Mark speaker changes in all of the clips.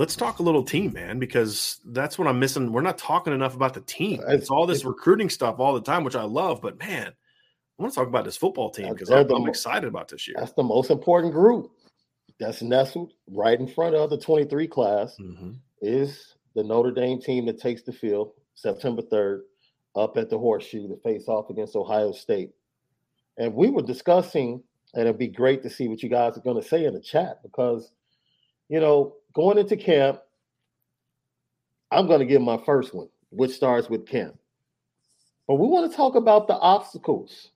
Speaker 1: Let's talk a little team, man, because that's what I'm missing. We're not talking enough about the team. It's all this recruiting stuff all the time, which I love, but man, I want to talk about this football team because I'm, I'm excited about this year.
Speaker 2: That's the most important group. That's nestled right in front of the 23 class mm-hmm. is the Notre Dame team that takes the field September 3rd up at the horseshoe to face off against Ohio State. And we were discussing, and it'd be great to see what you guys are going to say in the chat because, you know, going into camp, I'm going to give my first one, which starts with camp. But we want to talk about the obstacles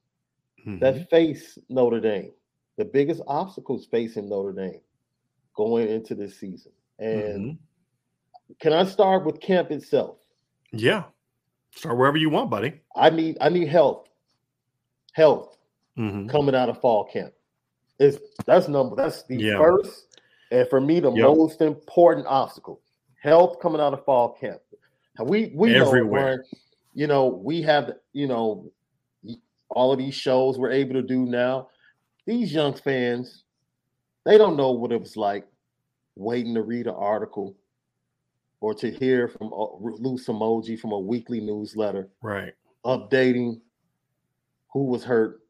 Speaker 2: mm-hmm. that face Notre Dame, the biggest obstacles facing Notre Dame going into this season. And mm-hmm. can I start with camp itself?
Speaker 1: Yeah. Start wherever you want, buddy.
Speaker 2: I need I need health. Health mm-hmm. coming out of fall camp. Is that's number that's the yeah. first and for me, the yep. most important obstacle, health coming out of fall camp. We we everywhere. Know, you know, we have you know all of these shows we're able to do now. These young fans, they don't know what it was like waiting to read an article or to hear from uh, Lou Somogyi from a weekly newsletter,
Speaker 1: right?
Speaker 2: Updating who was hurt,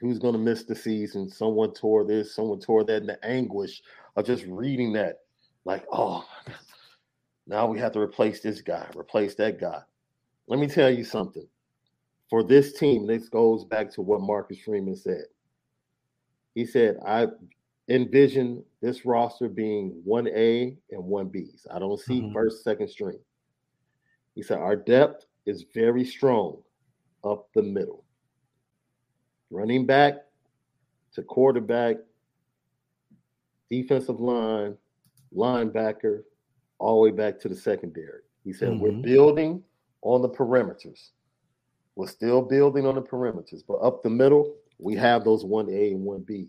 Speaker 2: who's going to miss the season. Someone tore this, someone tore that, and the anguish of just reading that, like, oh, now we have to replace this guy, replace that guy. Let me tell you something. For this team, this goes back to what Marcus Freeman said. He said, I envision this roster being 1A and 1Bs. I don't see mm-hmm. first, second string. He said, Our depth is very strong up the middle. Running back to quarterback defensive line, linebacker, all the way back to the secondary. He said, mm-hmm. We're building on the perimeters. We're still building on the perimeters, but up the middle, we have those 1A and 1Bs.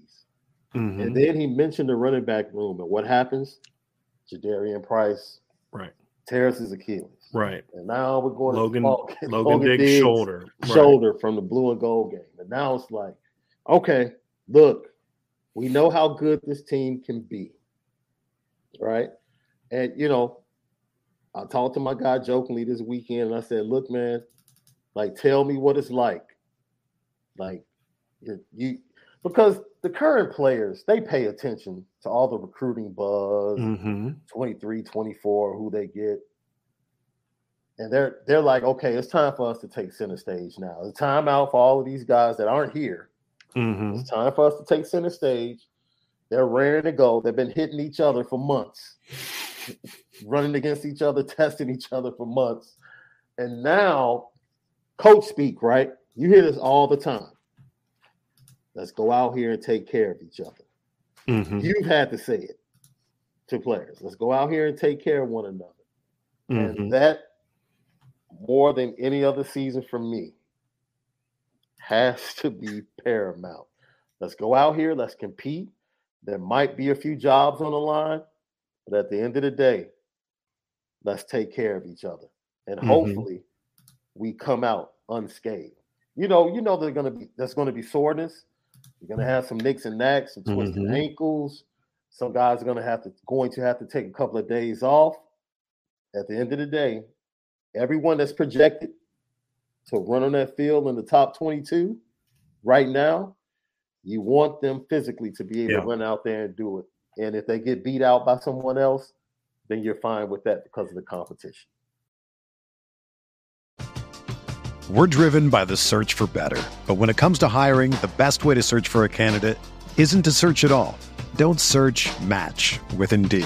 Speaker 2: Mm-hmm. And then he mentioned the running back room and what happens? Jadarian Price
Speaker 1: right
Speaker 2: tears his Achilles.
Speaker 1: Right.
Speaker 2: And now we're going
Speaker 1: Logan, to Logan, Logan Diggs, Diggs shoulder.
Speaker 2: Shoulder right. from the blue and gold game. And now it's like, okay, look, we know how good this team can be. Right. And, you know, I talked to my guy jokingly this weekend and I said, look, man, like, tell me what it's like. Like, you, you because the current players, they pay attention to all the recruiting buzz, mm-hmm. 23, 24, who they get. And they're they're like, okay, it's time for us to take center stage now. It's time out for all of these guys that aren't here Mm-hmm. It's time for us to take center stage. They're raring to go. They've been hitting each other for months, running against each other, testing each other for months. And now, coach speak, right? You hear this all the time. Let's go out here and take care of each other. Mm-hmm. You've had to say it to players. Let's go out here and take care of one another. Mm-hmm. And that, more than any other season for me, has to be paramount. Let's go out here, let's compete, There might be a few jobs on the line, but at the end of the day, let's take care of each other. And mm-hmm. hopefully we come out unscathed. You know, you know there's gonna be there's gonna be soreness. You're gonna have some nicks and knacks and twisted mm-hmm. ankles. Some guys are gonna have to going to have to take a couple of days off. At the end of the day, everyone that's projected to run on that field in the top 22 right now, you want them physically to be able yeah. to run out there and do it. And if they get beat out by someone else, then you're fine with that because of the competition.
Speaker 3: We're driven by the search for better. But when it comes to hiring, the best way to search for a candidate isn't to search at all. Don't search match with Indeed.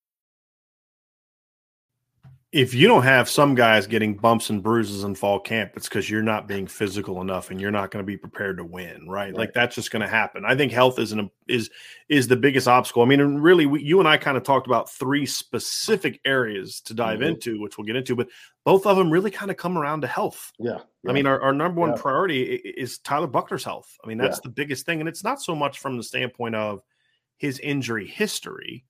Speaker 1: if you don't have some guys getting bumps and bruises in fall camp, it's because you're not being physical enough and you're not going to be prepared to win, right? right. Like that's just going to happen. I think health is an is is the biggest obstacle. I mean, really, we, you and I kind of talked about three specific areas to dive mm-hmm. into, which we'll get into, but both of them really kind of come around to health.
Speaker 2: Yeah. yeah.
Speaker 1: I mean, our, our number one yeah. priority is Tyler Buchner's health. I mean, that's yeah. the biggest thing, and it's not so much from the standpoint of his injury history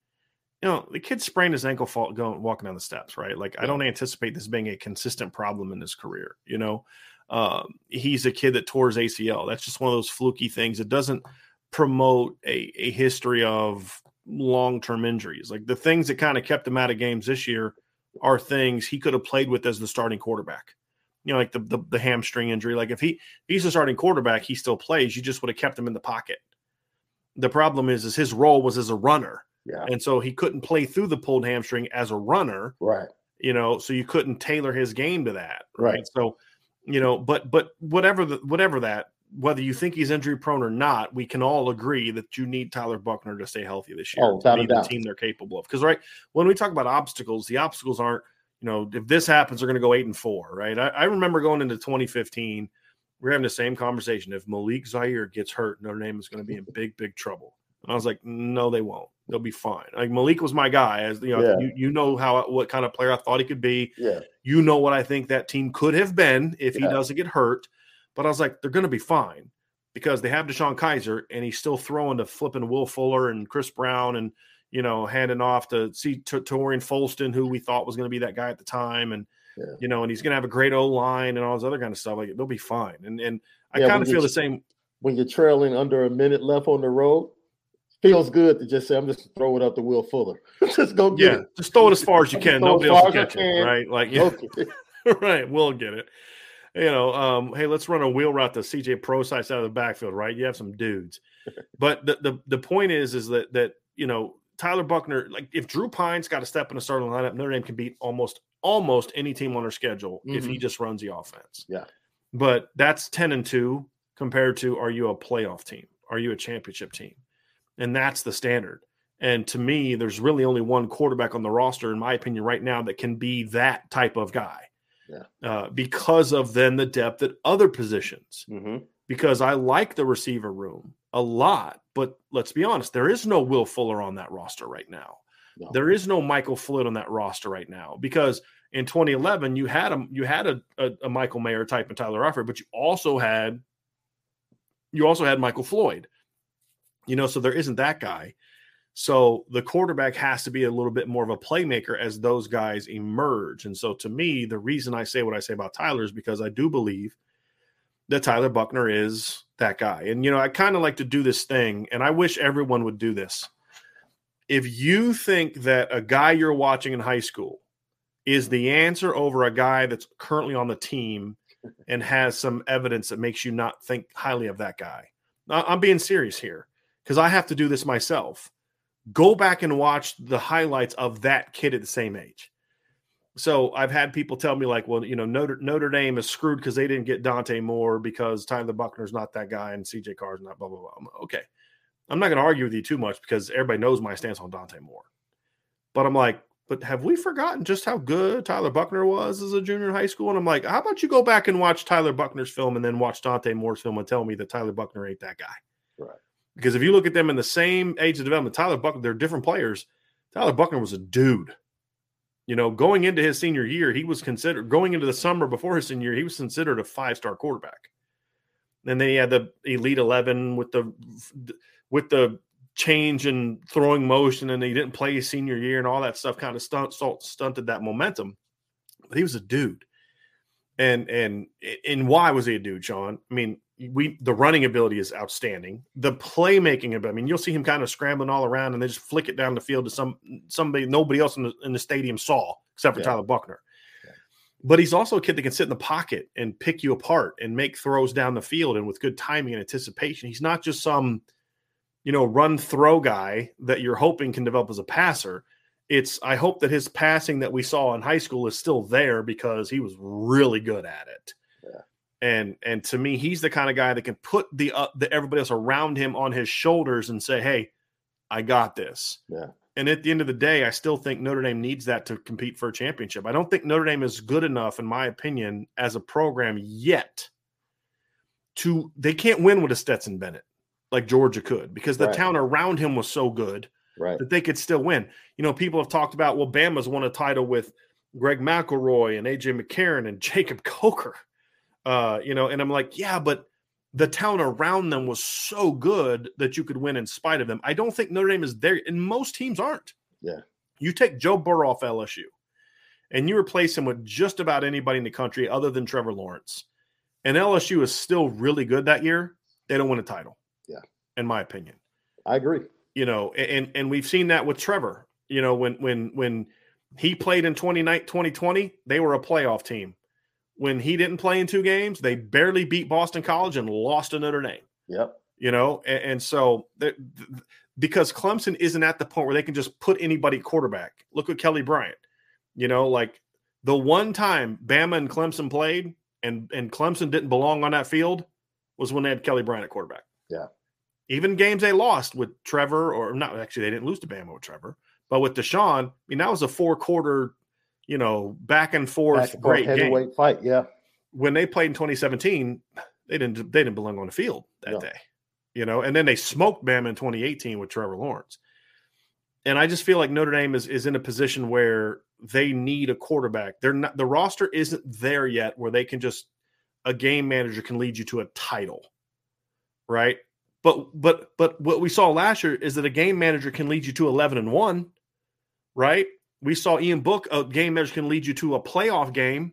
Speaker 1: you know, the kid sprained his ankle fall going walking down the steps, right? Like I don't anticipate this being a consistent problem in his career. You know, um, he's a kid that tore his ACL. That's just one of those fluky things. It doesn't promote a, a history of long term injuries. Like the things that kind of kept him out of games this year are things he could have played with as the starting quarterback. You know, like the, the, the hamstring injury. Like if he if he's a starting quarterback, he still plays. You just would have kept him in the pocket. The problem is, is his role was as a runner
Speaker 2: yeah.
Speaker 1: And so he couldn't play through the pulled hamstring as a runner.
Speaker 2: Right.
Speaker 1: You know, so you couldn't tailor his game to that.
Speaker 2: Right. right?
Speaker 1: So, you know, but but whatever the whatever that, whether you think he's injury prone or not, we can all agree that you need Tyler Buchner to stay healthy this year.
Speaker 2: Oh, to be
Speaker 1: the team they're capable of. Because right when we talk about obstacles, the obstacles aren't, you know, if this happens, they're going to go eight and four, right? I, I remember going into 2015, we are having the same conversation. If Malik Zaire gets hurt, Notre Dame is going to be in big, big trouble. And I was like, no, they won't. They'll be fine. Like Malik was my guy, as you know, yeah. you, you know how what kind of player I thought he could be.
Speaker 2: Yeah.
Speaker 1: You know what I think that team could have been if yeah. he doesn't get hurt. But I was like, they're going to be fine because they have DeShone Kizer and he's still throwing to flipping Will Fuller and Chris Brown and you know handing off to see to Tarean Folston, who we thought was going to be that guy at the time, and yeah. you know, and he's going to have a great O line and all this other kind of stuff. Like they'll be fine. And and I kind of feel the same
Speaker 2: when you're trailing under a minute left on the road feels good to just say, I'm just throw it up to Will Fuller. just go get
Speaker 1: yeah, it. Just throw it as far as you can. Nobody else will catch it. Right. Like, yeah. Okay. right. We'll get it. You know, um, hey, let's run a wheel route to CJ Prosise out of the backfield, right? You have some dudes. but the, the the point is, is that that you know, Tyler Buchner, like if Drew Pyne's got to step in a starting lineup, Notre Dame can beat almost almost any team on their schedule mm-hmm. if he mm-hmm. just runs the offense.
Speaker 2: Yeah.
Speaker 1: But that's 10 and 2 compared to are you a playoff team? Are you a championship team? And that's the standard. And to me, there's really only one quarterback on the roster, in my opinion, right now that can be that type of guy.
Speaker 2: Yeah.
Speaker 1: Uh, because of then the depth at other positions.
Speaker 2: Mm-hmm.
Speaker 1: Because I like the receiver room. a lot. But let's be honest, there is no Will Fuller on that roster right now. No. There is no Michael Floyd on that roster right now because in 2011 you had a you had a, a, a Michael Mayer type and Tyler Eifert, but you also had you also had Michael Floyd. You know, so there isn't that guy. So the quarterback has to be a little bit more of a playmaker as those guys emerge. And so to me, the reason I say what I say about Tyler is because I do believe that Tyler Buchner is that guy. And you know, I kind of like to do this thing, and I wish everyone would do this. If you think that a guy you're watching in high school is the answer over a guy that's currently on the team and has some evidence that makes you not think highly of that guy. I'm being serious here because I have to do this myself. Go back and watch the highlights of that kid at the same age. So I've had people tell me like, well, you know, Notre, Notre Dame is screwed because they didn't get Dante Moore because Tyler Buchner's not that guy and CJ Carr's not blah blah blah. okay, I'm not going to argue with you too much because everybody knows my stance on Dante Moore. But I'm like, but have we forgotten just how good Tyler Buchner was as a junior in high school? And I'm like, how about you go back and watch Tyler Buchner's film and then watch Dante Moore's film and tell me that Tyler Buchner ain't that guy?
Speaker 2: Right.
Speaker 1: Because if you look at them in the same age of development, Tyler Buchner, they're different players. Tyler Buchner was a dude. You know, going into his senior year, he was considered going into the summer before his senior year, he was considered a five star quarterback. And then he had the elite eleven with the with the change in throwing motion, and he didn't play his senior year, and all that stuff kind of stunt, stunted that momentum. But he was a dude, and and and why was he a dude, Sean? I mean, we the running ability is outstanding. The playmaking, of I mean, you'll see him kind of scrambling all around, and they just flick it down the field to some somebody nobody else in the, in the stadium saw except for yeah. Tyler Buchner. But he's also a kid that can sit in the pocket and pick you apart and make throws down the field and with good timing and anticipation. He's not just some, you know, run throw guy that you're hoping can develop as a passer. It's I hope that his passing that we saw in high school is still there because he was really good at it and and to me he's the kind of guy that can put the uh, the everybody else around him on his shoulders and say hey i got this.
Speaker 2: Yeah.
Speaker 1: And at the end of the day i still think notre dame needs that to compete for a championship. I don't think notre dame is good enough in my opinion as a program yet to they can't win with a stetson bennett like georgia could because the right. town around him was so good
Speaker 2: right.
Speaker 1: that they could still win. You know people have talked about well bama's won a title with greg mcelroy and aj mccarron and jacob coker uh, you know, and I'm like, yeah, but the town around them was so good that you could win in spite of them. I don't think Notre Dame is there, and most teams aren't.
Speaker 2: Yeah.
Speaker 1: You take Joe Burrow off LSU and you replace him with just about anybody in the country other than Trevor Lawrence. And LSU is still really good that year. They don't win a title.
Speaker 2: Yeah.
Speaker 1: In my opinion.
Speaker 2: I agree.
Speaker 1: You know, and and we've seen that with Trevor. You know, when when when he played in 2020, they were a playoff team when he didn't play in two games, they barely beat Boston College and lost to Notre Dame.
Speaker 2: Yep.
Speaker 1: You know, and, and so because Clemson isn't at the point where they can just put anybody quarterback. Look at Kelly Bryant. You know, like the one time Bama and Clemson played and and Clemson didn't belong on that field was when they had Kelly Bryant at quarterback.
Speaker 2: Yeah.
Speaker 1: Even games they lost with Trevor, or not actually, they didn't lose to Bama with Trevor, but with Deshaun, I mean, that was a four quarter you know, back and forth, back great
Speaker 2: heavyweight
Speaker 1: game.
Speaker 2: fight. Yeah.
Speaker 1: When they played in 2017, they didn't they didn't belong on the field that no. day, you know. And then they smoked Bama in 2018 with Trevor Lawrence. And I just feel like Notre Dame is is in a position where they need a quarterback. They're not the roster isn't there yet where they can just a game manager can lead you to a title, right? But but but what we saw last year is that a game manager can lead you to 11 and 1, right? We saw Ian Book, a game manager can lead you to a playoff game,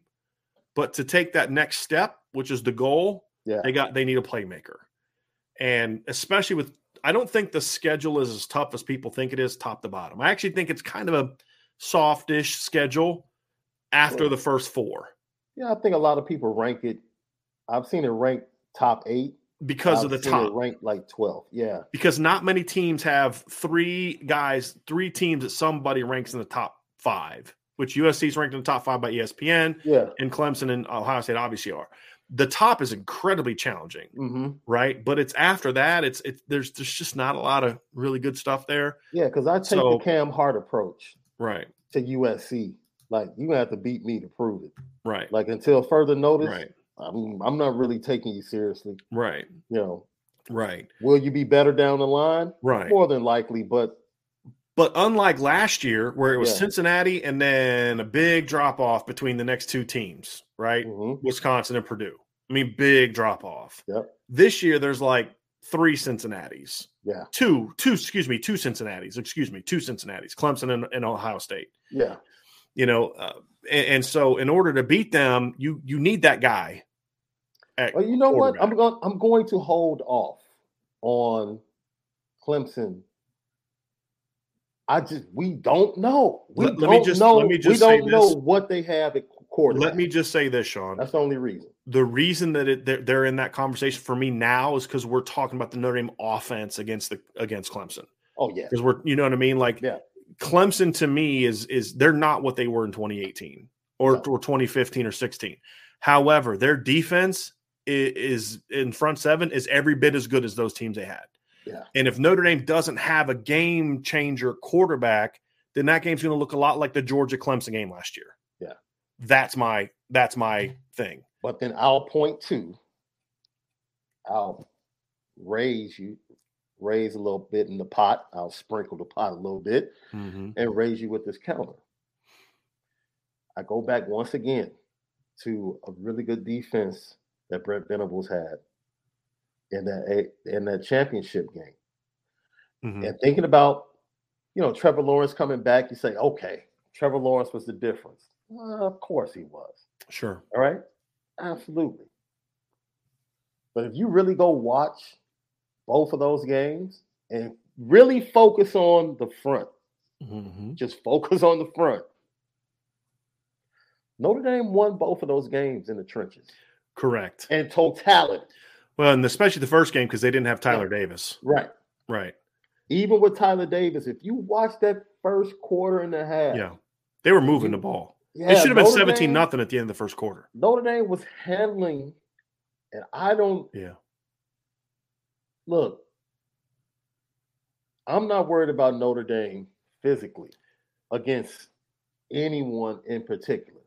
Speaker 1: but to take that next step, which is the goal,
Speaker 2: yeah.
Speaker 1: they got they need a playmaker. And especially with I don't think the schedule is as tough as people think it is top to bottom. I actually think it's kind of a softish schedule after the first four.
Speaker 2: Yeah, I think a lot of people rank it. I've seen it ranked top eight
Speaker 1: because I've of the top
Speaker 2: ranked like 12 yeah
Speaker 1: because not many teams have three guys three teams that somebody ranks in the top five, which USC is ranked in the top five by ESPN.
Speaker 2: Yeah.
Speaker 1: And Clemson and Ohio State obviously are. The top is incredibly challenging,
Speaker 2: mm-hmm.
Speaker 1: right? But it's after that, it's it's there's there's just not a lot of really good stuff there.
Speaker 2: Yeah, because I take so, the Cam Hart approach,
Speaker 1: right,
Speaker 2: to USC. Like you going to have to beat me to prove it,
Speaker 1: right?
Speaker 2: Like until further notice,
Speaker 1: right.
Speaker 2: I'm I'm not really taking you seriously,
Speaker 1: right?
Speaker 2: You know,
Speaker 1: Right.
Speaker 2: Will you be better down the line?
Speaker 1: Right.
Speaker 2: More than likely, but
Speaker 1: But unlike last year, where it was
Speaker 2: Yeah.
Speaker 1: Cincinnati and then a big drop off between the next two teams, right?
Speaker 2: Mhm.
Speaker 1: Wisconsin and Purdue. I mean, big drop off.
Speaker 2: Yep.
Speaker 1: This year, there's like three Cincinnati's,
Speaker 2: yeah,
Speaker 1: two, two, excuse me, two Cincinnati's, excuse me, two Cincinnati's, Clemson and, and Ohio State.
Speaker 2: yeah,
Speaker 1: You know, uh, and, and so in order to beat them, you you need that guy.
Speaker 2: Well, you know what? I'm going. I'm going to hold off on Clemson. I just we don't know. We
Speaker 1: Let-
Speaker 2: don't
Speaker 1: let me just-
Speaker 2: know.
Speaker 1: let me
Speaker 2: we don't know what they have at quarterback.
Speaker 1: Let me just say this, Sean.
Speaker 2: That's the only reason.
Speaker 1: the reason that it, they're, they're in that conversation for me now is because we're talking about the Notre Dame offense against the against Clemson.
Speaker 2: Oh yeah,
Speaker 1: Because we're, you know what I mean? Like,
Speaker 2: Yeah.
Speaker 1: Clemson to me is is they're not what they were in 2018 or,
Speaker 2: No.
Speaker 1: or 2015 or 16. However, their defense is, is in front seven is every bit as good as those teams they had.
Speaker 2: Yeah.
Speaker 1: And if Notre Dame doesn't have a game changer quarterback, then that game's going to look a lot like the Georgia Clemson game last year.
Speaker 2: Yeah.
Speaker 1: That's my that's my thing.
Speaker 2: but then I'll point to. I'll raise you, raise a little bit in the pot. I'll sprinkle the pot a little bit
Speaker 1: Mm-hmm.
Speaker 2: and raise you with this counter. I go back once again to a really good defense that Brent Venables had in that in that championship game.
Speaker 1: Mm-hmm.
Speaker 2: And thinking about, you know, Trevor Lawrence coming back, you say, okay, Trevor Lawrence was the difference. Well, of course he was.
Speaker 1: Sure.
Speaker 2: All right. Absolutely. But if you really go watch both of those games and really focus on the front,
Speaker 1: Mm-hmm.
Speaker 2: just focus on the front. Notre Dame won both of those games in the trenches
Speaker 1: Correct.
Speaker 2: and totality.
Speaker 1: Well, and especially the first game because they didn't have Tyler Davis.
Speaker 2: Right.
Speaker 1: Right.
Speaker 2: Even with Tyler Davis, if you watch that first quarter and a half,
Speaker 1: Yeah. They were moving the ball.
Speaker 2: yeah,
Speaker 1: it should have been
Speaker 2: Notre
Speaker 1: 17
Speaker 2: Dame-
Speaker 1: nothing at the end of the first quarter.
Speaker 2: Notre Dame was handling, and I don't
Speaker 1: Yeah.
Speaker 2: look. I'm not worried about Notre Dame physically against anyone in particular.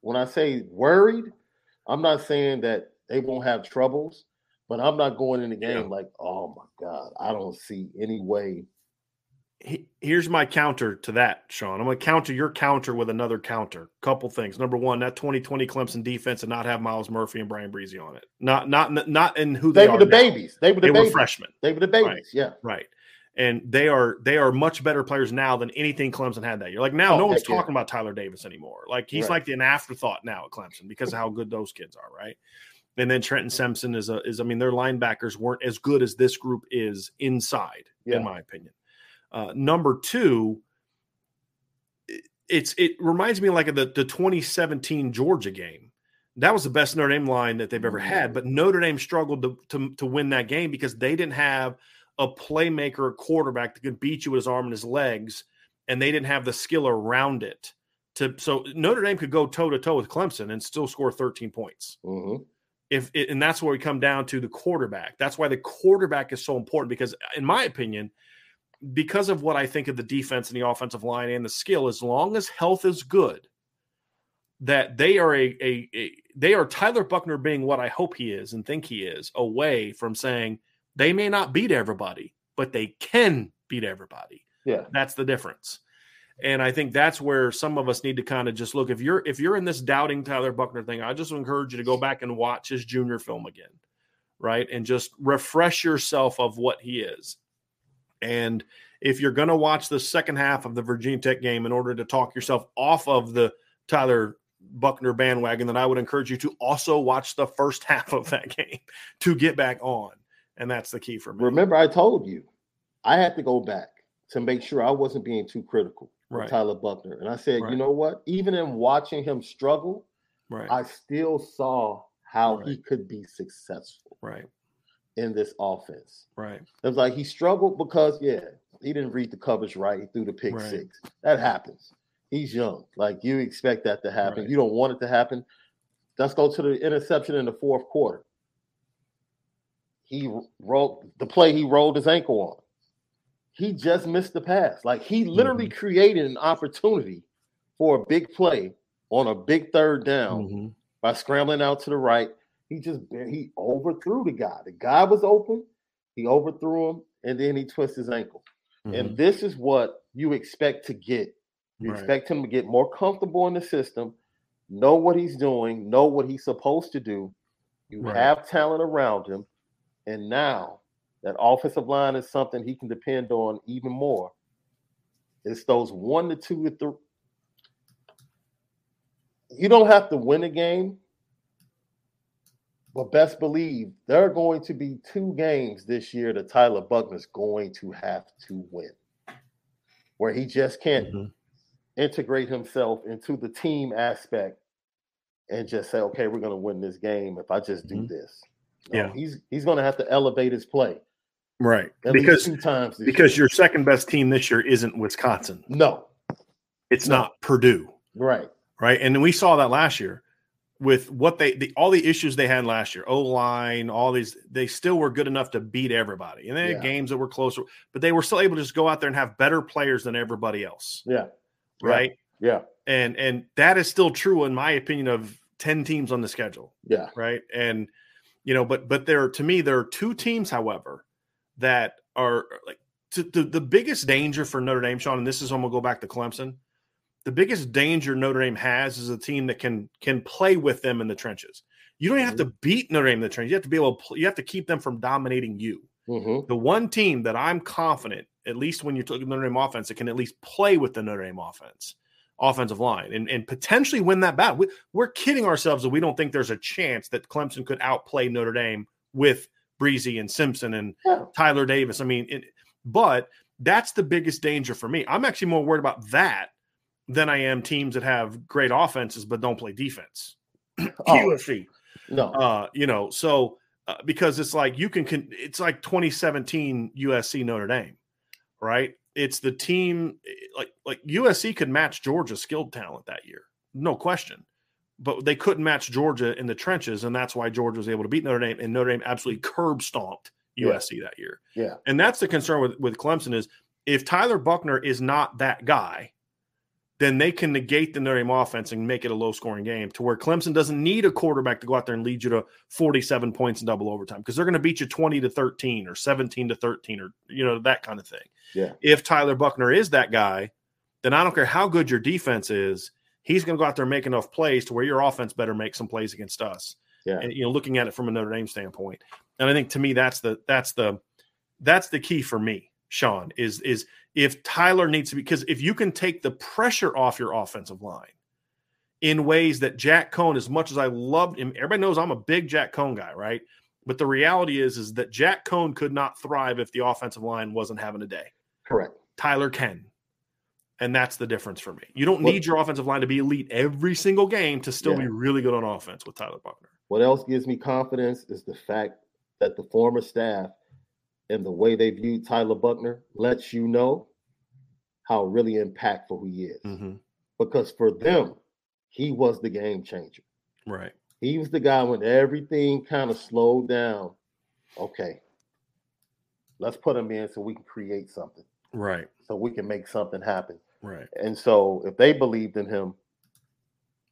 Speaker 2: When I say worried, I'm not saying that they won't have troubles, but I'm not going in the game
Speaker 1: Yeah.
Speaker 2: like, oh my God, I don't see any way.
Speaker 1: Here's my counter to that, Sean. I'm going to counter your counter with another counter. Couple things. Number one, that 2020 Clemson defense and not have Myles Murphy and Bryan Bresee on it. Not not not in who they,
Speaker 2: They, were the
Speaker 1: now.
Speaker 2: babies. They were the babies.
Speaker 1: They were freshmen.
Speaker 2: They were the babies. Yeah.
Speaker 1: Right. And they are they are much better players now than anything Clemson had that year. Like now,
Speaker 2: Oh,
Speaker 1: no one's
Speaker 2: heck yeah.
Speaker 1: talking about Tyler Davis anymore. Like he's
Speaker 2: Right.
Speaker 1: like an afterthought now at Clemson because of how good those kids are, right? And then Trenton Simpson is a is I mean their linebackers weren't as good as this group is inside,
Speaker 2: Yeah.
Speaker 1: in my opinion. Uh, number two, it- it's it reminds me like of the the 2017 Georgia game. That was the best Notre Dame line that they've ever had, but Notre Dame struggled to, to to win that game because they didn't have a playmaker, a quarterback that could beat you with his arm and his legs, and they didn't have the skill around it. To so Notre Dame could go toe to toe with Clemson and still score 13 points.
Speaker 2: hmm
Speaker 1: If and that's where we come down to the quarterback. That's why the quarterback is so important because, in my opinion, because of what I think of the defense and the offensive line and the skill, as long as health is good, that they are a, a, a they are Tyler Buchner being what I hope he is and think he is, away from saying they may not beat everybody, but they can beat everybody.
Speaker 2: Yeah.
Speaker 1: That's the difference. And I think that's where some of us need to kind of just look. If you're if you're in this doubting Tyler Buchner thing, I just encourage you to go back and watch his junior film again, right? And just refresh yourself of what he is. And if you're going to watch the second half of the Virginia Tech game in order to talk yourself off of the Tyler Buchner bandwagon, then I would encourage you to also watch the first half of that game to get back on. And that's the key for me.
Speaker 2: Remember, I told you I had to go back to make sure I wasn't being too critical
Speaker 1: Right.
Speaker 2: Tyler Buchner. And I said,
Speaker 1: Right.
Speaker 2: you know what? Even in watching him struggle,
Speaker 1: Right.
Speaker 2: I still saw how he could be successful
Speaker 1: right.
Speaker 2: in this offense.
Speaker 1: Right.
Speaker 2: It was like he struggled because, yeah, he didn't read the coverage right. He threw the pick
Speaker 1: Right.
Speaker 2: six. That happens. He's young. Like you expect that to happen.
Speaker 1: Right.
Speaker 2: You don't want it to happen. Let's go to the interception in the fourth quarter. He rolled the play he rolled his ankle on. He just missed the pass. Like he literally
Speaker 1: Mm-hmm.
Speaker 2: created an opportunity for a big play on a big third down
Speaker 1: Mhm.
Speaker 2: by scrambling out to the right. He just he overthrew the guy. The guy was open. he overthrew him, and then he twists his ankle.
Speaker 1: Mm-hmm.
Speaker 2: And this is what you expect to get. You
Speaker 1: Right.
Speaker 2: expect him to get more comfortable in the system, know what he's doing, know what he's supposed to do. You
Speaker 1: Right.
Speaker 2: have talent around him, and now that offensive line is something he can depend on even more. It's those one to two to three. You don't have to win a game, but best believe there are going to be two games this year that Tyler Buchner's going to have to win, where he just can't
Speaker 1: Mhm.
Speaker 2: integrate himself into the team aspect and just say, okay, we're going to win this game if I just do
Speaker 1: Mhm.
Speaker 2: this. No,
Speaker 1: Yeah.
Speaker 2: he's he's going to have to elevate his play
Speaker 1: Right.
Speaker 2: at
Speaker 1: Because
Speaker 2: two times.
Speaker 1: Because
Speaker 2: year.
Speaker 1: your second best team this year isn't Wisconsin.
Speaker 2: no,
Speaker 1: It's
Speaker 2: No.
Speaker 1: not Purdue.
Speaker 2: right,
Speaker 1: right? And we saw that last year with what they the, all the issues they had last year, O line, all these, they still were good enough to beat everybody. And they had games that were closer, but they were still able to just go out there and have better players than everybody else,
Speaker 2: yeah, Yeah.
Speaker 1: right?
Speaker 2: yeah,
Speaker 1: And and that is still true in my opinion of ten teams on the schedule,
Speaker 2: yeah,
Speaker 1: right? And you know, but but there to me there are two teams, however, that are like to, the the biggest danger for Notre Dame, Sean, and this is when we'll go back to Clemson. The biggest danger Notre Dame has is a team that can can play with them in the trenches. You don't have to beat Notre Dame in the trenches. You have to be able to. Play, you have to keep them from dominating you.
Speaker 2: hmm
Speaker 1: The one team that I'm confident, at least when you're talking Notre Dame offense, that can at least play with the Notre Dame offense, offensive line, and, and potentially win that battle. We, we're kidding ourselves that we don't think there's a chance that Clemson could outplay Notre Dame with Bresee and Simpson and
Speaker 2: yeah,
Speaker 1: Tyler Davis. I mean, it, but that's the biggest danger for me. I'm actually more worried about that than I am teams that have great offenses but don't play defense.
Speaker 2: Oh. No,
Speaker 1: uh, you know, so uh, because it's like you can, con- it's like 2017 USC Notre Dame, right? It's the team like like USC could match Georgia's skilled talent that year, no question, but they couldn't match Georgia in the trenches, and that's why Georgia was able to beat Notre Dame, and Notre Dame absolutely mm-hmm. curb stomped
Speaker 2: Yeah.
Speaker 1: USC that year.
Speaker 2: yeah,
Speaker 1: And that's the concern with, with Clemson is if Tyler Buchner is not that guy, then they can negate the Notre Dame offense and make it a low scoring game to where Clemson doesn't need a quarterback to go out there and lead you to 47 points in double overtime because they're going to beat you 20 to 13 or 17 to 13 or, you know, that kind of thing.
Speaker 2: Yeah.
Speaker 1: If Tyler Buchner is that guy, then I don't care how good your defense is, he's going to go out there and make enough plays to where your offense better make some plays against us
Speaker 2: yeah,
Speaker 1: and, you know looking at it from a Notre Dame standpoint. And I think to me that's the that's the that's the key for me, Sean, is is if Tyler needs to be because if you can take the pressure off your offensive line in ways that Jack Coan, as much as I love him, everybody knows I'm a big Jack Coan guy, right? But the reality is is that Jack Coan could not thrive if the offensive line wasn't having a day.
Speaker 2: correct.
Speaker 1: Tyler can. And that's the difference for me. You don't
Speaker 2: What-
Speaker 1: need your offensive line to be elite every single game to still
Speaker 2: Yeah.
Speaker 1: be really good on offense with Tyler Buchner.
Speaker 2: What else gives me confidence is the fact that the former staff and the way they viewed Tyler Buchner lets you know how really impactful he is.
Speaker 1: Mm-hmm.
Speaker 2: Because for them, he was the game changer.
Speaker 1: Right.
Speaker 2: He was the guy when everything kind of slowed down. Okay, let's put him in so we can create something,
Speaker 1: Right.
Speaker 2: So we can make something happen.
Speaker 1: Right.
Speaker 2: And so, if they believed in him,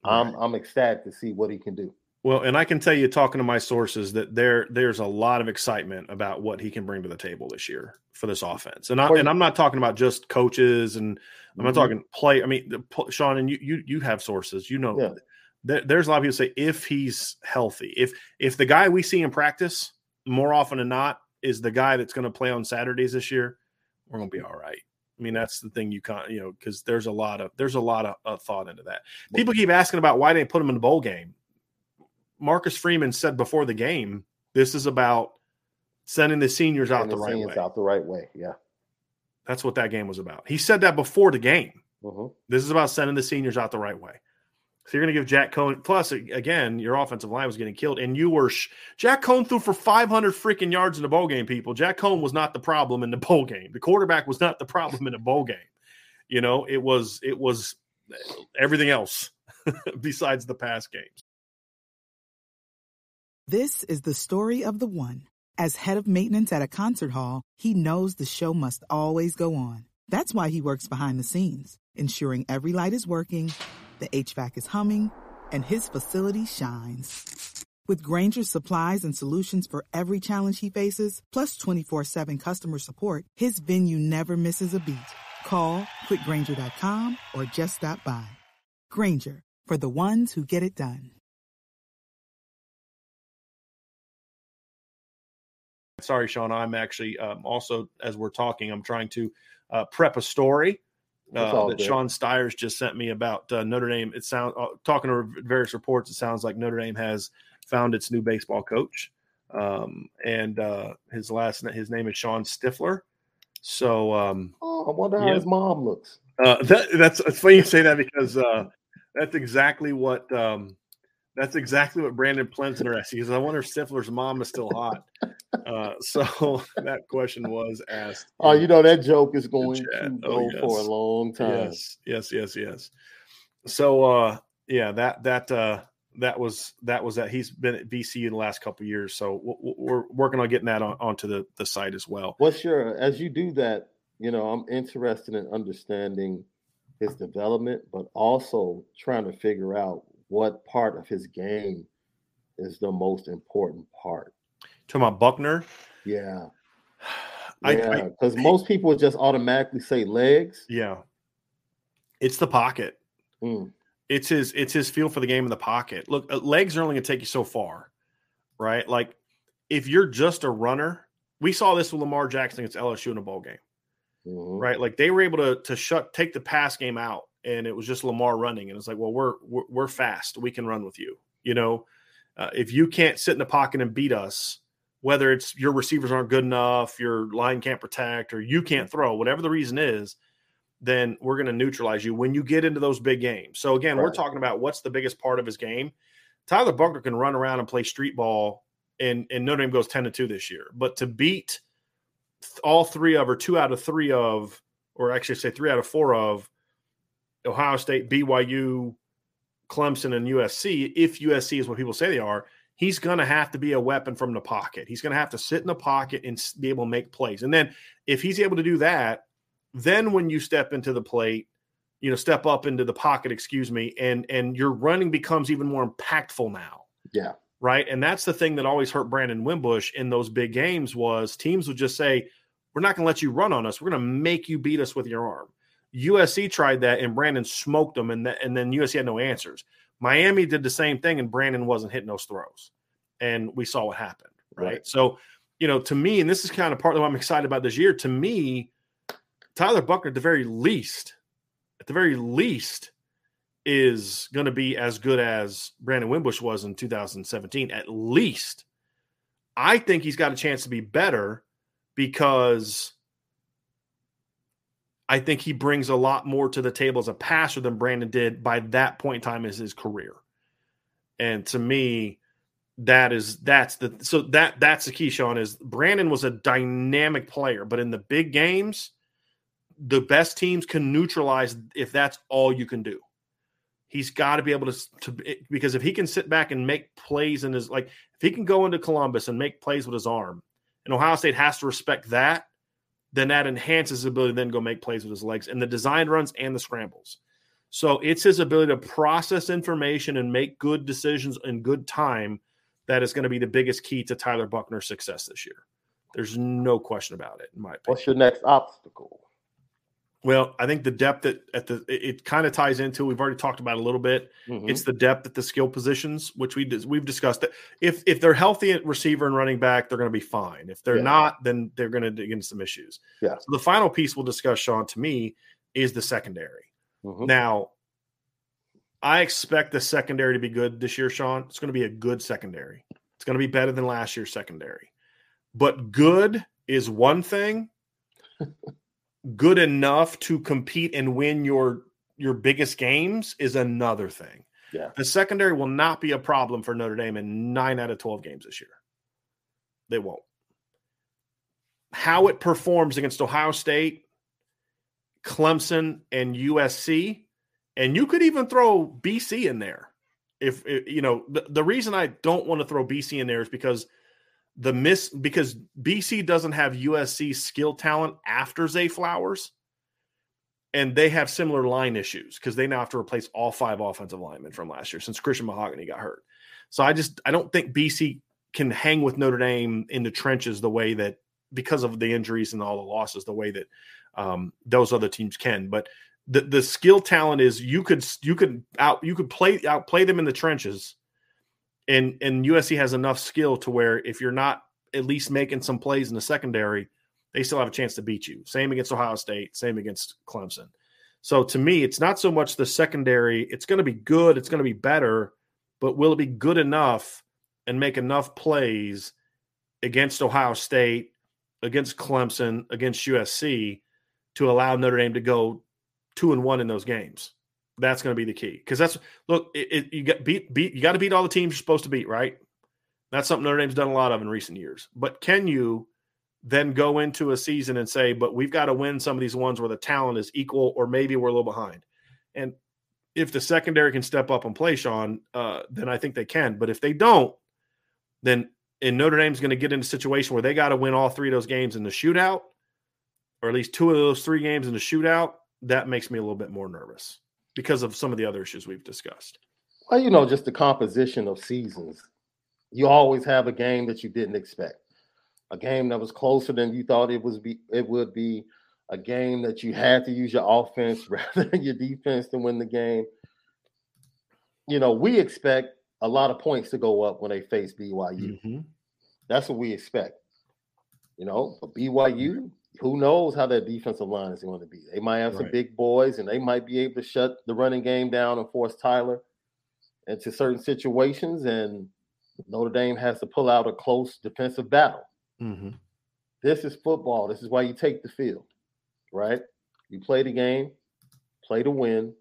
Speaker 2: I'm I'm ecstatic to see what he can do.
Speaker 1: Well, and I can tell you, talking to my sources, that there there's a lot of excitement about what he can bring to the table this year for this offense. And I and I'm not talking about just coaches, and I'm not
Speaker 2: Mhm.
Speaker 1: talking play. I mean, the, Sean, and you you you have sources. You know,
Speaker 2: Yeah.
Speaker 1: there, there's a lot of people say if he's healthy, if if the guy we see in practice more often than not is the guy that's going to play on Saturdays this year, we're going to be all right. I mean, that's the thing you can't, you know, because there's a lot of there's a lot of, thought into that. People keep asking about why they put him in the bowl game. Marcus Freeman said before the game, this is about sending the seniors out the
Speaker 2: the
Speaker 1: right way.
Speaker 2: out the right way. Yeah.
Speaker 1: That's what that game was about. He said that before the game.
Speaker 2: Mhm.
Speaker 1: This is about sending the seniors out the right way. So you're going to give Jack Coan. Plus, again, your offensive line was getting killed, and you were sh- Jack Coan threw for 500 freaking yards in the bowl game. People, Jack Coan was not the problem in the bowl game. The quarterback was not the problem in the bowl game. You know, it was it was everything else besides the pass games.
Speaker 4: This is the story of the one. As head of maintenance at a concert hall, he knows the show must always go on. That's why he works behind the scenes, ensuring every light is working, the HVAC is humming, and his facility shines. With Grainger's supplies and solutions for every challenge he faces, plus 24 7 customer support, his venue never misses a beat. Call clickgrainger.com or just stop by. Grainger, for the ones who get it done.
Speaker 1: Sorry, Sean. I'm actually um, also, as we're talking, I'm trying to uh, prep a story uh, that good. Sean Stires just sent me about uh, Notre Dame. It sounds uh, talking to various reports. It sounds like Notre Dame has found its new baseball coach, um, and uh, his last his name is Shawn Stiffler. So, um,
Speaker 2: oh, I wonder how yeah. his mom looks.
Speaker 1: Uh, that, that's it's funny you say that because uh, that's exactly what um, that's exactly what Brandon Plensner asked. Because I wonder if Stifler's mom is still hot. Uh, so that question was asked.
Speaker 2: Oh, you know that joke is going to oh, go oh, yes. for a long time.
Speaker 1: Yes, yes, yes, yes. So uh, yeah, that that uh, that was that was that he's been at VCU in the last couple years. So we're working on getting that on, onto the the site as well.
Speaker 2: What's your as you do that? You know, I'm interested in understanding his development, but also trying to figure out what part of his game is the most important part.
Speaker 1: Talking about Buchner?
Speaker 2: Yeah. yeah, because most people just automatically say legs.
Speaker 1: Yeah. It's the pocket. Mm. It's his it's his feel for the game in the pocket. Look, uh, legs are only going to take you so far, right? Like if you're just a runner, we saw this with Lamar Jackson against LSU in a bowl game, mm-hmm. right? Like they were able to to shut take the pass game out, and it was just Lamar running, and it's like, well, we're we're, we're fast, we can run with you, you know. Uh, if you can't sit in the pocket and beat us, whether it's your receivers aren't good enough, your line can't protect, or you can't throw, whatever the reason is, then we're going to neutralize you when you get into those big games. So again, right. we're talking about what's the biggest part of his game. Tyler Buchner can run around and play street ball, and and Notre Dame goes ten to two this year. But to beat all three of, or two out of three of, or actually say three out of four of Ohio State, BYU, Clemson, and USC, if USC is what people say they are, he's going to have to be a weapon from the pocket. He's going to have to sit in the pocket and be able to make plays. And then if he's able to do that, then when you step into the plate, you know, step up into the pocket, excuse me, and and your running becomes even more impactful now.
Speaker 2: Yeah.
Speaker 1: Right. And that's the thing that always hurt Brandon Wimbush in those big games was teams would just say, We're not gonna let you run on us. We're gonna make you beat us with your arm. USC tried that and Brandon smoked them, and, and then USC had no answers. Miami did the same thing, and Brandon wasn't hitting those throws. And we saw what happened. Right. right. So, you know, to me, and this is kind of partly what I'm excited about this year, to me, Tyler Buchner, at the very least, at the very least, is going to be as good as Brandon Wimbush was in 2017. At least, I think he's got a chance to be better because I think he brings a lot more to the table as a passer than Brandon did by that point in time as his career. And to me, that is that's the so that that's the key, Sean, is Brandon was a dynamic player, but in the big games, the best teams can neutralize if that's all you can do. He's got to be able to, to because if he can sit back and make plays in his like if he can go into Columbus and make plays with his arm, and Ohio State has to respect that, then that enhances his ability to then go make plays with his legs and the design runs and the scrambles. So it's his ability to process information and make good decisions in good time that is going to be the biggest key to Tyler Buchner's success this year. There's no question about it, in my opinion.
Speaker 2: What's your next obstacle?
Speaker 1: Well, I think the depth that at the it, it kind of ties into we've already talked about a little bit. Mm-hmm. It's the depth at the skill positions, which we we've discussed. That if if they're healthy at receiver and running back, they're going to be fine. If they're yeah. not, then they're going to get into some issues.
Speaker 2: Yeah.
Speaker 1: So the final piece we'll discuss, Sean, to me, is the secondary. Mm-hmm. Now, I expect the secondary to be good this year, Sean. It's going to be a good secondary. It's going to be better than last year's secondary. But good is one thing. good enough to compete and win your your biggest games is another thing.
Speaker 2: Yeah.
Speaker 1: The secondary will not be a problem for Notre Dame in 9 out of 12 games this year. They won't. How it performs against Ohio State, Clemson and USC, and you could even throw BC in there. If you know, the, the reason I don't want to throw BC in there is because – the miss because BC doesn't have USC skill talent after Zay Flowers, and they have similar line issues because they now have to replace all five offensive linemen from last year since Christian Mahogany got hurt. So I just I don't think BC can hang with Notre Dame in the trenches the way that because of the injuries and all the losses, the way that um, those other teams can. But the the skill talent is you could you could out you could play outplay them in the trenches, and and USC has enough skill to where if you're not at least making some plays in the secondary, they still have a chance to beat you. Same against Ohio State, same against Clemson. So to me, it's not so much the secondary. It's going to be good. It's going to be better, but will it be good enough and make enough plays against Ohio State, against Clemson, against USC to allow Notre Dame to go two and one in those games? That's going to be the key because that's look. It, it, you got beat beat. You got to beat all the teams you're supposed to beat, right? That's something Notre Dame's done a lot of in recent years. But can you then go into a season and say, but we've got to win some of these ones where the talent is equal or maybe we're a little behind. And if the secondary can step up and play, Sean, uh, then I think they can. But if they don't, then and Notre Dame's going to get in a situation where they got to win all three of those games in the shootout, or at least two of those three games in the shootout. That makes me a little bit more nervous because of some of the other issues we've discussed.
Speaker 2: Well, you know, just the composition of seasons. You always have a game that you didn't expect a game that was closer than you thought it was be it would be a game that you had to use your offense rather than your defense to win the game. You know, we expect a lot of points to go up when they face BYU. Mm-hmm. That's what we expect. You know, but BYU, who knows how their defensive line is going to be? They might have some right. big boys and they might be able to shut the running game down and force Tyler into certain situations. And Notre Dame has to pull out a close defensive battle. Mm-hmm. This is football. This is why you take the field, right? You play the game, play to win,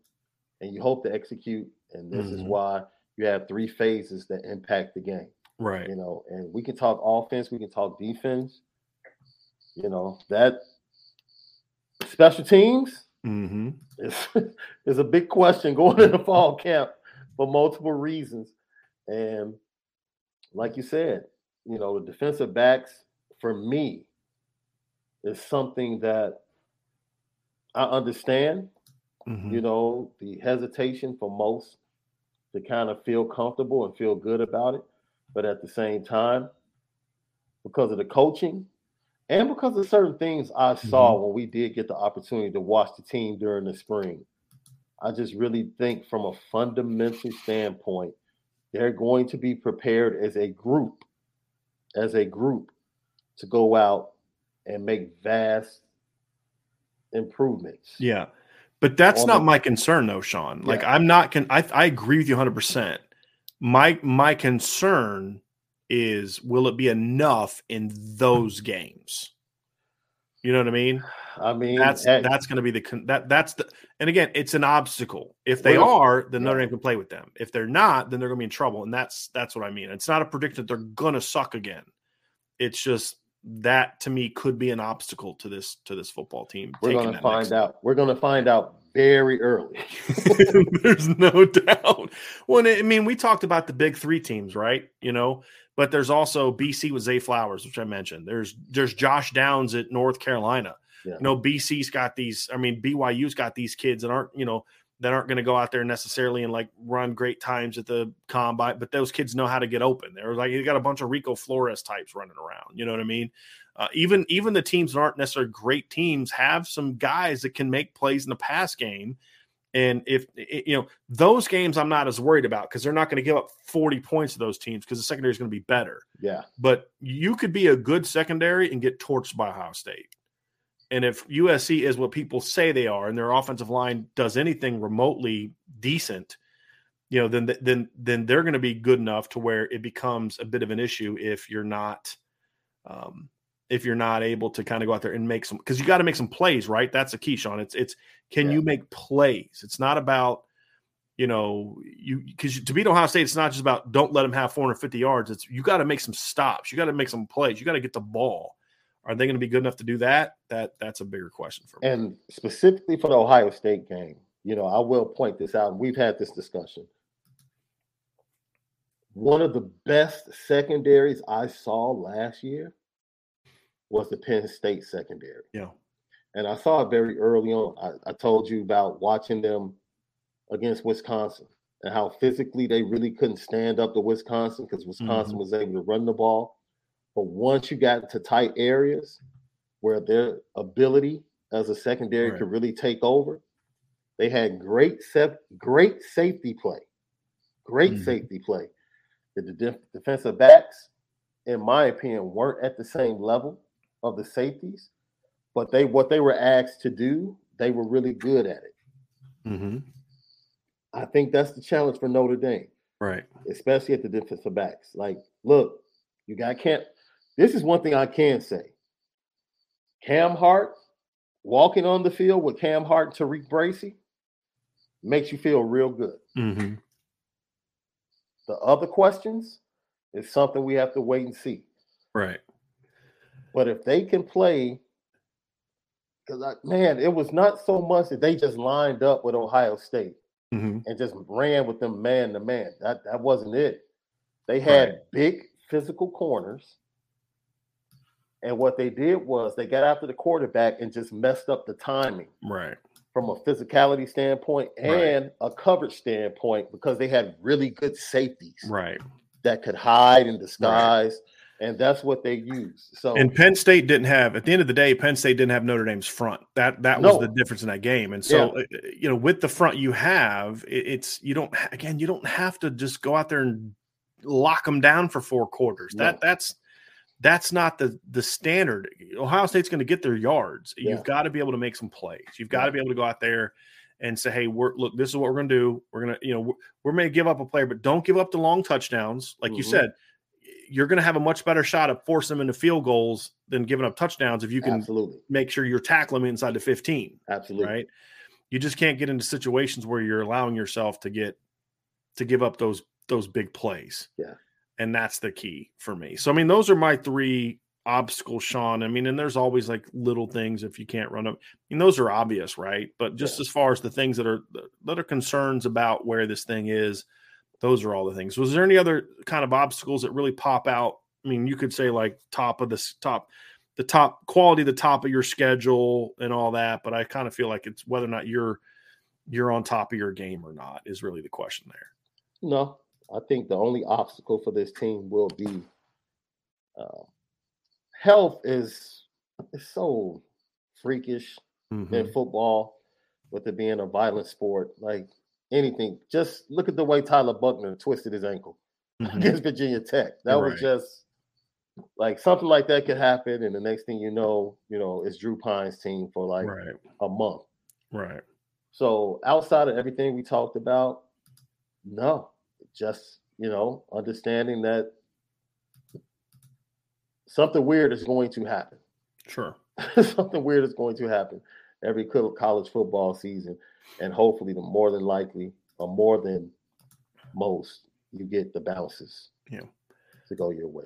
Speaker 2: and you hope to execute. And this mm-hmm. is why you have three phases that impact the game.
Speaker 1: Right.
Speaker 2: You know, and we can talk offense, we can talk defense. You know, that special teams mm-hmm. is, is a big question going into fall camp for multiple reasons. And like you said, you know, the defensive backs for me is something that I understand. Mm-hmm. You know, the hesitation for most to kind of feel comfortable and feel good about it. But at the same time, because of the coaching and because of certain things I saw mm-hmm. when we did get the opportunity to watch the team during the spring, I just really think from a fundamental standpoint, they're going to be prepared as a group, as a group to go out and make vast improvements.
Speaker 1: Yeah. But that's not the, my concern though, Sean. Like yeah. I'm not con- I I agree with you 100%. My my concern is will it be enough in those mm-hmm. games? You know what I mean?
Speaker 2: I mean,
Speaker 1: that's at, that's going to be the that that's the and again, it's an obstacle. If they are, then Notre Dame can play with them. If they're not, then they're going to be in trouble, and that's that's what I mean. It's not a prediction that they're going to suck again. It's just that to me could be an obstacle to this to this football team.
Speaker 2: We're going to find out. We're going to find out very early.
Speaker 1: there's no doubt. Well, I mean, we talked about the big three teams, right? You know, but there's also BC with Zay Flowers, which I mentioned. There's there's Josh Downs at North Carolina. Yeah. You know, BC's got these. I mean, BYU's got these kids that aren't you know that aren't going to go out there necessarily and like run great times at the combine, but those kids know how to get open. They're like you got a bunch of Rico Flores types running around. You know what I mean? Uh, even even the teams that aren't necessarily great teams have some guys that can make plays in the pass game. And if you know those games, I'm not as worried about because they're not going to give up 40 points to those teams because the secondary is going to be better.
Speaker 2: Yeah,
Speaker 1: but you could be a good secondary and get torched by Ohio State. And if USC is what people say they are, and their offensive line does anything remotely decent, you know, then then then they're going to be good enough to where it becomes a bit of an issue if you're not, um, if you're not able to kind of go out there and make some because you got to make some plays, right? That's the key, Sean. It's it's can yeah. you make plays? It's not about you know you because to beat Ohio State, it's not just about don't let them have 450 yards. It's you got to make some stops. You got to make some plays. You got to get the ball. Are they going to be good enough to do that? That that's a bigger question for me.
Speaker 2: And specifically for the Ohio State game, you know, I will point this out. We've had this discussion. One of the best secondaries I saw last year was the Penn State secondary.
Speaker 1: Yeah.
Speaker 2: And I saw it very early on. I, I told you about watching them against Wisconsin. and how physically they really couldn't stand up to Wisconsin because Wisconsin mm-hmm. was able to run the ball. But once you got into tight areas where their ability as a secondary right. could really take over, they had great sef- great safety play, great mm-hmm. safety play. The, def- defensive backs, in my opinion, weren't at the same level of the safeties, but they what they were asked to do, they were really good at it.
Speaker 1: Mm-hmm.
Speaker 2: I think that's the challenge for Notre Dame.
Speaker 1: Right.
Speaker 2: Especially at the defensive backs. Like, look, you got can't this is one thing I can say. Cam Hart walking on the field with Cam Hart and Tariq Bracy makes you feel real good.
Speaker 1: Mm-hmm.
Speaker 2: The other questions is something we have to wait and see.
Speaker 1: Right.
Speaker 2: But if they can play, because man, it was not so much that they just lined up with Ohio State
Speaker 1: mm-hmm.
Speaker 2: and just ran with them man to man. That that wasn't it. They had right. big physical corners. And what they did was they got after the quarterback and just messed up the timing.
Speaker 1: Right.
Speaker 2: From a physicality standpoint and right. a coverage standpoint because they had really good safeties.
Speaker 1: Right.
Speaker 2: That could hide and disguise. Right and that's what they use. So
Speaker 1: and Penn State didn't have at the end of the day, Penn State didn't have Notre Dame's front. That that was no. the difference in that game. And so yeah. Uh, you know, with the front you have, it's you don't again, you don't have to just go out there and lock them down for four quarters. No. That that's that's not the the standard. Ohio State's going to get their yards. Yeah. You've got to be able to make some plays. You've got to be able to go out there and say, "Hey, we're look, this is what we're going to do. We're going to, you know, we're, we're going to give up a player, but don't give up the long touchdowns, like mm-hmm. you said." You're going to have a much better shot of forcing them into field goals than giving up touchdowns if you can
Speaker 2: Absolutely.
Speaker 1: make sure you're tackling them inside the 15.
Speaker 2: Absolutely.
Speaker 1: Right. You just can't get into situations where you're allowing yourself to get to give up those those big plays.
Speaker 2: Yeah.
Speaker 1: And that's the key for me. So I mean, those are my three obstacles, Sean. I mean, and there's always like little things if you can't run them. I mean, those are obvious, right? But just yeah. as far as the things that are that are concerns about where this thing is, those are all the things. Was there any other kind of obstacles that really pop out? I mean, you could say like top of the top, the top quality, the top of your schedule and all that, but I kind of feel like it's whether or not you're you're on top of your game or not is really the question there.
Speaker 2: No, I think the only obstacle for this team will be uh, health is is so freakish mm-hmm. in football with it being a violent sport. Like anything. Just look at the way Tyler Buchner twisted his ankle mm-hmm. against Virginia Tech. That right. was just like something like that could happen, and the next thing you know, you know, it's Drew Pyne's team for like
Speaker 1: right.
Speaker 2: a month.
Speaker 1: Right.
Speaker 2: So outside of everything we talked about, no, just you know, understanding that something weird is going to happen.
Speaker 1: Sure.
Speaker 2: something weird is going to happen every college football season and hopefully the more than likely or more than most you get the bounces
Speaker 1: yeah.
Speaker 2: to go your way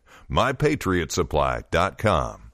Speaker 5: MyPatriotSupply.com.